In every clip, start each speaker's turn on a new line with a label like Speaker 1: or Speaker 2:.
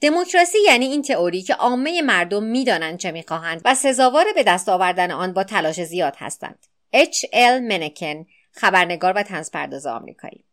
Speaker 1: دموکراسی یعنی این تئوری که عامه مردم می‌دانند چه می‌خواهند و سزاوار به دست آوردن آن با تلاش زیاد هستند. اچ ال منکن خبرنگار و تنزپرداز آمریکایی.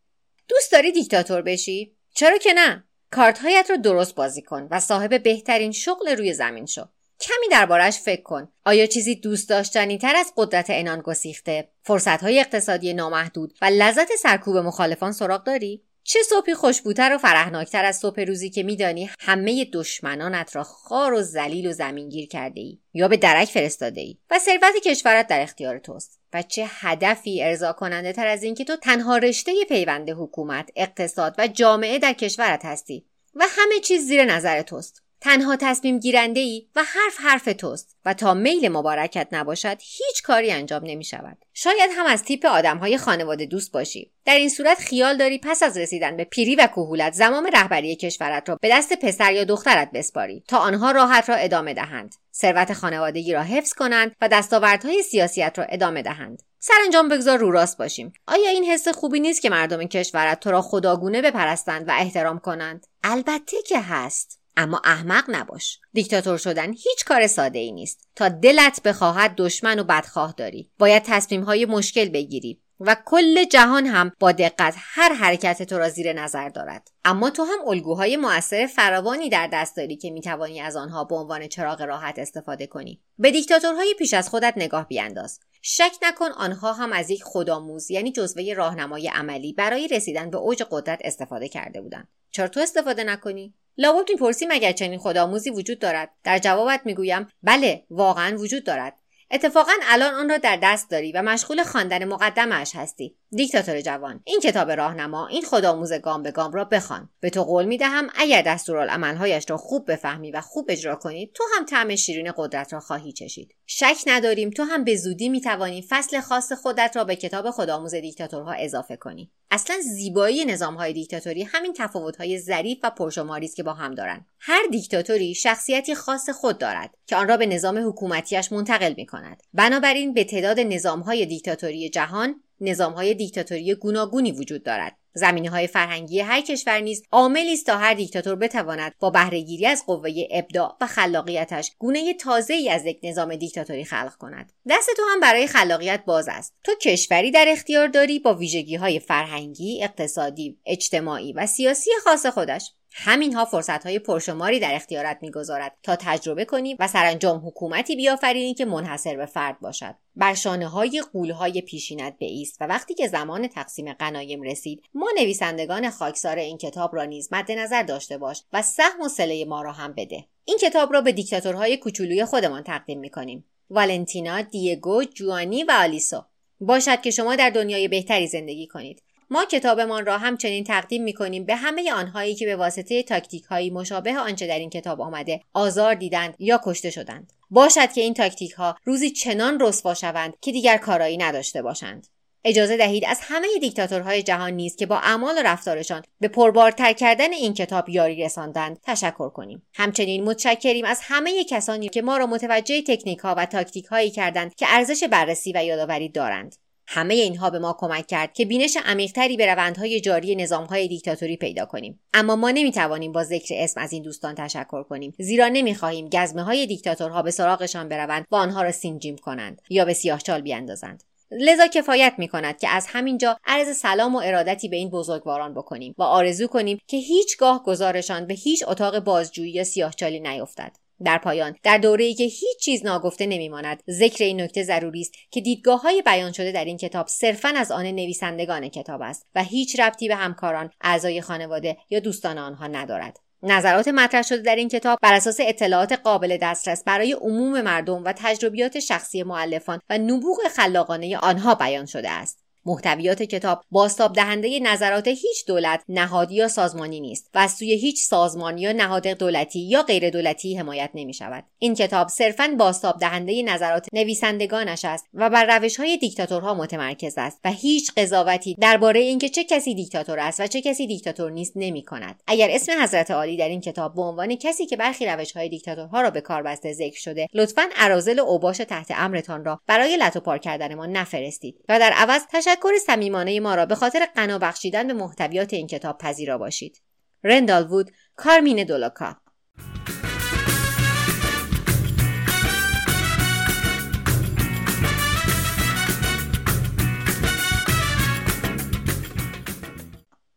Speaker 1: دوست داری دیکتاتور بشی؟ چرا که نه. کارتهایت رو درست بازی کن و صاحب بهترین شغل روی زمین شو. کمی دربارش فکر کن. آیا چیزی دوست داشتنی تر از قدرت انان گسیخته؟ فرصتهای اقتصادی نامحدود و لذت سرکوب مخالفان سراغ داری؟ چه صبحی خوشبوتر و فرهناکتر از صبح روزی که میدانی همه دشمنانت را خار و ذلیل و زمینگیر کرده ای یا به درک فرستاده ای و ثروت کشورت در اختیار توست و چه هدفی ارضا کننده تر از اینکه تو تنها رشته پیوند حکومت اقتصاد و جامعه در کشورت هستی و همه چیز زیر نظر توست. تنها تصمیم گیرنده ای و حرف حرف توست و تا میل مبارکت نباشد هیچ کاری انجام نمی شود. شاید هم از تیپ آدم های خانواده دوست باشی. در این صورت خیال داری پس از رسیدن به پیری و کهولت زمام رهبری کشورت را به دست پسر یا دخترت بسپاری تا آنها راحت را ادامه دهند. ثروت خانوادگی را حفظ کنند و دستاوردهای سیاسیت را ادامه دهند. سرانجام بگذار رو راست باشیم آیا این حس خوبی نیست که مردم کشورت تو را خداگونه بپرستند و احترام کنند البته که هست اما احمق نباش. دیکتاتور شدن هیچ کار ساده ای نیست. تا دلت بخواهد دشمن و بدخواه داری. باید تصمیم های مشکل بگیری و کل جهان هم با دقت هر حرکت تو را زیر نظر دارد. اما تو هم الگوهای موثر فراوانی در دست داری که می‌توانی از آنها به عنوان چراغ راحت استفاده کنی. به دیکتاتورهای پیش از خودت نگاه بیانداز. شک نکن آنها هم از یک خودآموز یعنی جزوه راهنمای عملی برای رسیدن به اوج قدرت استفاده کرده بودند. چرا تو استفاده نکنی؟ لابد می‌پرسی مگر چنین خودآموزی وجود دارد؟ در جوابت می‌گویم بله واقعا وجود دارد. اتفاقا الان آن را در دست داری و مشغول خواندن مقدمش هستی. دیکتاتور جوان این کتاب راهنما این خودآموز گام به گام را بخوان. به تو قول می‌دهم اگر دستورالعملهایش را خوب بفهمی و خوب اجرا کنی تو هم طعم شیرین قدرت را خواهی چشید. شک نداریم تو هم به زودی می‌توانی فصل خاص خودت را به کتاب خودآموز دیکتاتورها اضافه کنی. اصلا زیبایی نظامهای دیکتاتوری همین تفاوتهای ظریف و پرشماری است که با هم دارند هر دیکتاتوری شخصیتی خاص خود دارد که آن را به نظام حکومتیش منتقل می کند بنابراین به تعداد نظامهای دیکتاتوری جهان نظامهای دیکتاتوری گوناگونی وجود دارد. زمینه های فرهنگی هر کشور نیز عاملی است تا هر دیکتاتور بتواند با بهرهگیری از قوه ابداع و خلاقیتش گونه تازه ای از یک نظام دیکتاتوری خلق کند. دست تو هم برای خلاقیت باز است. تو کشوری در اختیار داری با ویژگی های فرهنگی اقتصادی اجتماعی و سیاسی خاص خودش. همینها فرصت های پرشماری در اختیارت می‌گذارد تا تجربه کنی و سرانجام حکومتی بیافرینی که منحصر به فرد باشد. بر شانه های غول های پیشینت بایست و وقتی که زمان تقسیم غنایم رسید ما نویسندگان خاکسار این کتاب را نیز مد نظر داشته باش و سهم و صله ما را هم بده. این کتاب را به دیکتاتورهای کوچولوی خودمان تقدیم می‌کنیم. والنتینا دیگو جوانی و آلیسو. باشد که شما در دنیای بهتری زندگی کنید. ما کتابمان را همچنین تقدیم می کنیم به همه آنهایی که به واسطه تاکتیک هایی مشابه آنچه در این کتاب آمده آزار دیدند یا کشته شدند. باشد که این تاکتیک ها روزی چنان رسوا شوند که دیگر کارایی نداشته باشند. اجازه دهید از همه دیکتاتورهای جهان نیز که با اعمال و رفتارشان به پربارتر کردن این کتاب یاری رساندند تشکر کنیم. همچنین متشکریم از همه کسانی که ما را متوجه تکنیک ها و تاکتیک هایی کردند که ارزش بررسی و یادآوری دارند. همه اینها به ما کمک کرد که بینش عمیقتری به روندهای جاری نظامهای دیکتاتوری پیدا کنیم. اما ما نمی‌توانیم با ذکر اسم از این دوستان تشکر کنیم. زیرا نمی‌خواهیم گزمه های دیکتاتورها به سراغشان بروند و آنها را سینجیم کنند یا به سیاهچال بیاندازند. لذا کفایت می کند که از همینجا عرض سلام و ارادتی به این بزرگواران بکنیم و آرزو کنیم که هیچگاه گزارشان به هیچ اتاق بازجویی یا سیاهچالی نیفتد. در پایان در دوره ای که هیچ چیز ناگفته نمیماند ذکر این نکته ضروری است که دیدگاه های بیان شده در این کتاب صرفا از آن نویسندگان کتاب است و هیچ ربطی به همکاران اعضای خانواده یا دوستان آنها ندارد. نظرات مطرح شده در این کتاب بر اساس اطلاعات قابل دسترس برای عموم مردم و تجربیات شخصی معلفان و نبوغ خلاقانه آنها بیان شده است. محتویات کتاب باستاب دهنده نظرات هیچ دولت نهادی یا سازمانی نیست و از سوی هیچ سازمانی یا نهاد دولتی یا غیر دولتی حمایت نمی شود این کتاب صرفا باستاب دهنده نظرات نویسندگانش است و بر روش های دیکتاتورها متمرکز است و هیچ قضاوتی درباره اینکه چه کسی دیکتاتور است و چه کسی دیکتاتور نیست نمی کند اگر اسم حضرت عالی در این کتاب به عنوان کسی که برخی روش های دیکتاتورها را به کار بسته ذکر شده لطفا ارازل اوباش تحت امرتان را برای لطو پار کردن ما نفرستید و در عوض تشکر صمیمانه ما را به خاطر غنا بخشیدن به محتویات این کتاب پذیرا باشید. رندال وود کارمین دولاکا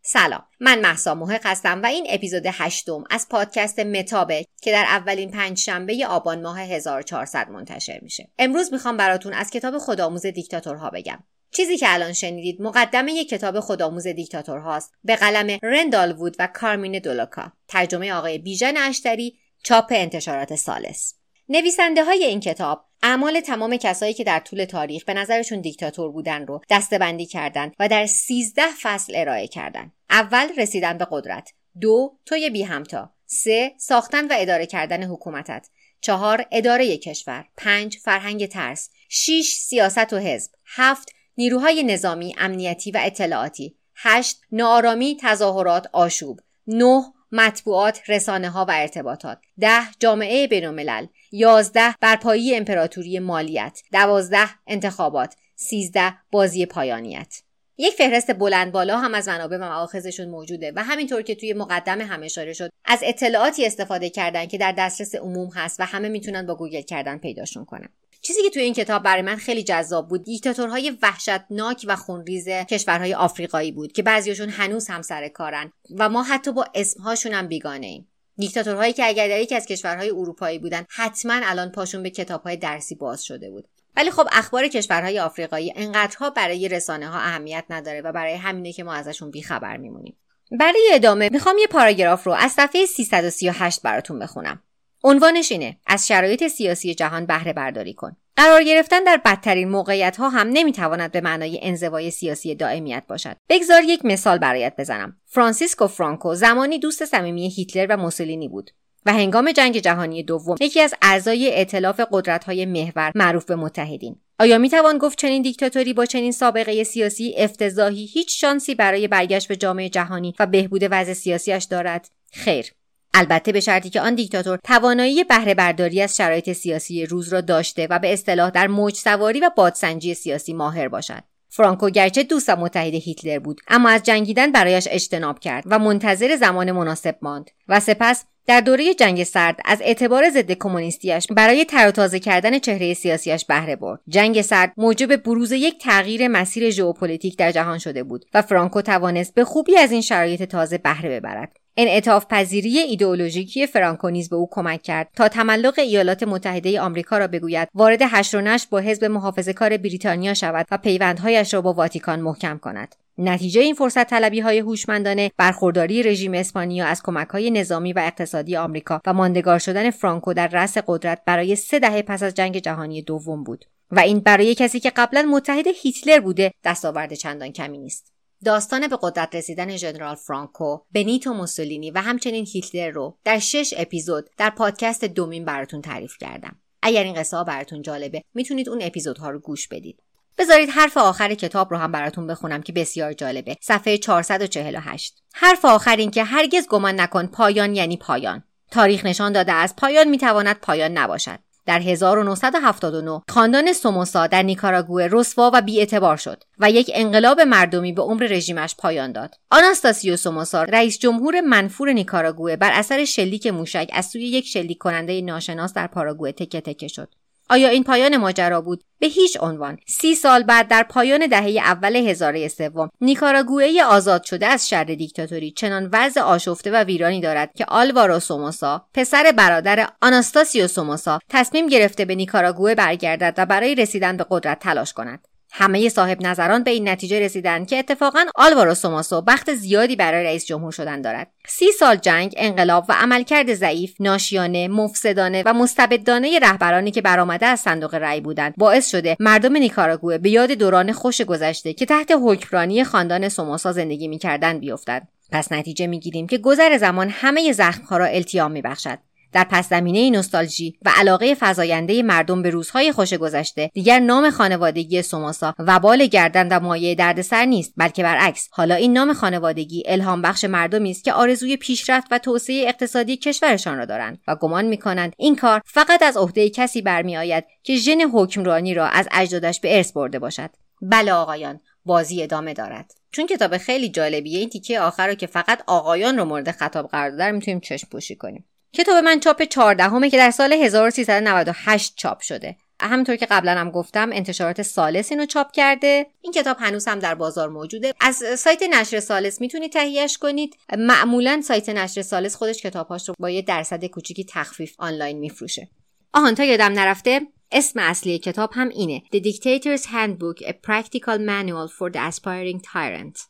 Speaker 1: سلام من محسا محق هستم و این اپیزود هشتم از پادکست متابه که در اولین پنج شنبه آبان ماه 1400 منتشر میشه. امروز می‌خوام براتون از کتاب خودآموز دیکتاتورها بگم. چیزی که الان شنیدید مقدمه یک کتاب خودآموز دیکتاتورهاست به قلم رندال وود و کارمین دولوکا ترجمه آقای بیژن اشتری چاپ انتشارات سالس. نویسنده های این کتاب اعمال تمام کسایی که در طول تاریخ به نظرشون دیکتاتور بودن رو دستبندی کردند و در 13 فصل ارائه کردند. اول رسیدن به قدرت، دو توی بی همتا، سه ساختن و اداره کردن حکومتت، چهار اداره کشور، پنج فرهنگ ترس، شیش سیاست و حزب، هفت نیروهای نظامی، امنیتی و اطلاعاتی، هشت ناآرامی، تظاهرات، آشوب، نه مطبوعات، رسانه ها و ارتباطات، ده جامعه بینالملل، یازده برپایی امپراتوری مالیت، دوازده انتخابات، سیزده بازی پایانیت. یک فهرست بلند بالا هم از منابع و مآخذشون موجوده و همینطور که توی مقدمه هم اشاره شد از اطلاعاتی استفاده کردن که در دسترس عموم هست و همه می‌تونن با گوگل کردن پیداشون کنن. چیزی که توی این کتاب برای من خیلی جذاب بود دیکتاتورهای وحشتناک و خونریز کشورهای آفریقایی بود که بعضیشون هنوز هم سر کارن و ما حتی با اسمهاشون هم بیگانه ایم. دیکتاتورهایی که اگر در یکی از کشورهای اروپایی بودن حتما الان پاشون به کتابهای درسی باز شده بود. ولی خب اخبار کشورهای آفریقایی انقدرها برای رسانه ها اهمیت نداره و برای همینه که ما ازشون بیخبر میمونیم. برای ادامه می‌خوام یه پاراگراف رو از صفحه 338 براتون بخونم. عنوانش اینه. از شرایط سیاسی جهان بهره برداری کن. قرار گرفتن در بدترین موقعیت ها هم نمی‌تواند به معنای انزوای سیاسی دائمیت باشد. بگذار یک مثال برایت بزنم. فرانسیسکو فرانکو زمانی دوست صمیمی هیتلر و موسولینی بود و هنگام جنگ جهانی دوم یکی از اعضای ائتلاف قدرت‌های محور معروف به متحدین. آیا می توان گفت چنین دیکتاتوری با چنین سابقه سیاسی افتضاحی هیچ شانسی برای برگشت به جامعه جهانی و بهبود وضع سیاسیش دارد؟ خیر. البته به شرطی که آن دیکتاتور توانایی بهره برداری از شرایط سیاسی روز را داشته و به اصطلاح در موج سواری و بادسنجی سیاسی ماهر باشد. فرانکو گرچه دوست و متحد هیتلر بود اما از جنگیدن برایش اجتناب کرد و منتظر زمان مناسب ماند و سپس در دوره جنگ سرد از اعتبار ضد کمونیستیش برای تر کردن چهره سیاسیش بهره برد. جنگ سرد موجب بروز یک تغییر مسیر ژئوپلیتیک در جهان شده بود و فرانکو توانست به خوبی از این شرایط تازه بهره ببرد. انعطاف پذیری ایدئولوژیکی فرانکو نیز به او کمک کرد تا تملق ایالات متحده آمریکا را بگوید. وارد حشر و نشر با حزب محافظه‌کار بریتانیا شود و پیوندهایش را با واتیکان محکم کند. نتیجه این فرصت طلبی های هوشمندانه برخورداری رژیم اسپانیا از کمک های نظامی و اقتصادی آمریکا و ماندگار شدن فرانکو در رأس قدرت برای سه دهه پس از جنگ جهانی دوم بود. و این برای کسی که قبلا متحد هیتلر بوده دستاورد چندان کمی نیست. داستان به قدرت رسیدن ژنرال فرانکو، بنیتو موسولینی و همچنین هیتلر رو در شش اپیزود در پادکست دومین براتون تعریف کردم. اگر این قصه ها براتون جالبه می‌تونید اون اپیزودها رو گوش بدید. بذارید حرف آخر کتاب رو هم براتون بخونم که بسیار جالبه. صفحه 448. حرف آخر این که هرگز گمان نکن پایان یعنی پایان. تاریخ نشان داده از پایان می‌تواند پایان نباشد. در 1979 خاندان سوموسا در نیکاراگوه رسوا و بیاعتبار شد و یک انقلاب مردمی به عمر رژیمش پایان داد. آناستاسیو سوموسا رئیس جمهور منفور نیکاراگوه بر اثر شلیک موشک از سوی یک شلیک کننده ناشناس در پاراگوه تکه تکه شد. آیا این پایان ماجرا بود؟ به هیچ عنوان. سی سال بعد در پایان دهه اول هزاره سوم نیکاراگوئه آزاد شده از شر دیکتاتوری. چنان وضع آشفته و ویرانی دارد که آلوارو سوموسا پسر برادر آناستاسیو سوموسا تصمیم گرفته به نیکاراگوئه برگردد و برای رسیدن به قدرت تلاش کند. همه صاحب نظران به این نتیجه رسیدند که اتفاقا آلوارو سوماسو بخت زیادی برای رئیس جمهور شدن دارد. سی سال جنگ انقلاب و عملکرد ضعیف ناشیانه مفسدانه و مستبدانه رهبرانی که برآمده از صندوق رأی بودند باعث شده مردم نیکاراگوه به یاد دوران خوش گذشته که تحت حکمرانی خاندان سوموسا زندگی می‌کردند بیفتد. پس نتیجه می‌گیریم که گذر زمان همه زخمها را التیام میبخشد. در پس زمینه نوستالژی و علاقه فزاینده مردم به روزهای خوش گذشته دیگر نام خانوادگی سوماسا وبال گردن و مایه دردسر نیست بلکه برعکس. حالا این نام خانوادگی الهام بخش مردمی است که آرزوی پیشرفت و توسعه اقتصادی کشورشان را دارند و گمان می‌کنند این کار فقط از عهده کسی برمیآید که ژن حکمرانی را از اجدادش به ارث برده باشد. بله آقایان بازی ادامه دارد. چون کتاب خیلی جالبیه این تیکه آخر رو که فقط آقایان رو مورد خطاب قرار دادن می‌تونیم چشم پوشی کنیم. کتاب من چاپ 14 همه که در سال 1398 چاپ شده. همونطور که قبلا هم گفتم انتشارات سالس اینو چاپ کرده. این کتاب هنوز هم در بازار موجوده. از سایت نشر سالس می‌تونید تهیهش کنید. معمولا سایت نشر سالس خودش کتابهاش رو با یه درصد کوچیکی تخفیف آنلاین میفروشه. آهان تا یادم نرفته اسم اصلی کتاب هم اینه. The Dictator's Handbook A Practical Manual for the Aspiring Tyrant.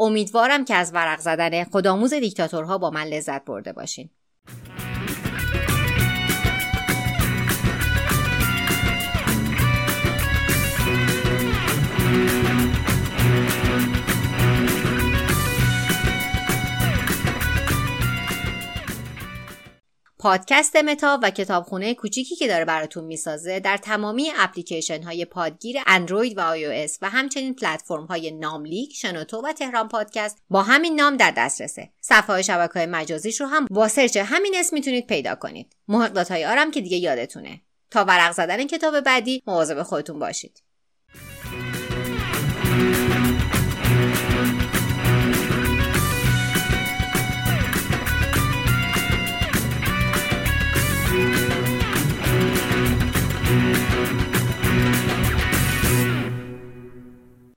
Speaker 1: امیدوارم که از ورق زدن خودآموز دیکتاتورها با من لذت برده باشین. پادکست متا و کتابخونه کوچیکی که داره براتون می‌سازه در تمامی اپلیکیشن های پادگیر اندروید و آی و همچنین پلتفرم های ناملیک، شنوتو و تهران پادکست با همین نام در دسترسه. صفحه های شبکه مجازیش رو هم با سرچ همین اسم می‌تونید پیدا کنید. محققات های آرم که دیگه یادتونه. تا ورق زدن کتاب بعدی مواظب خودتون باشید.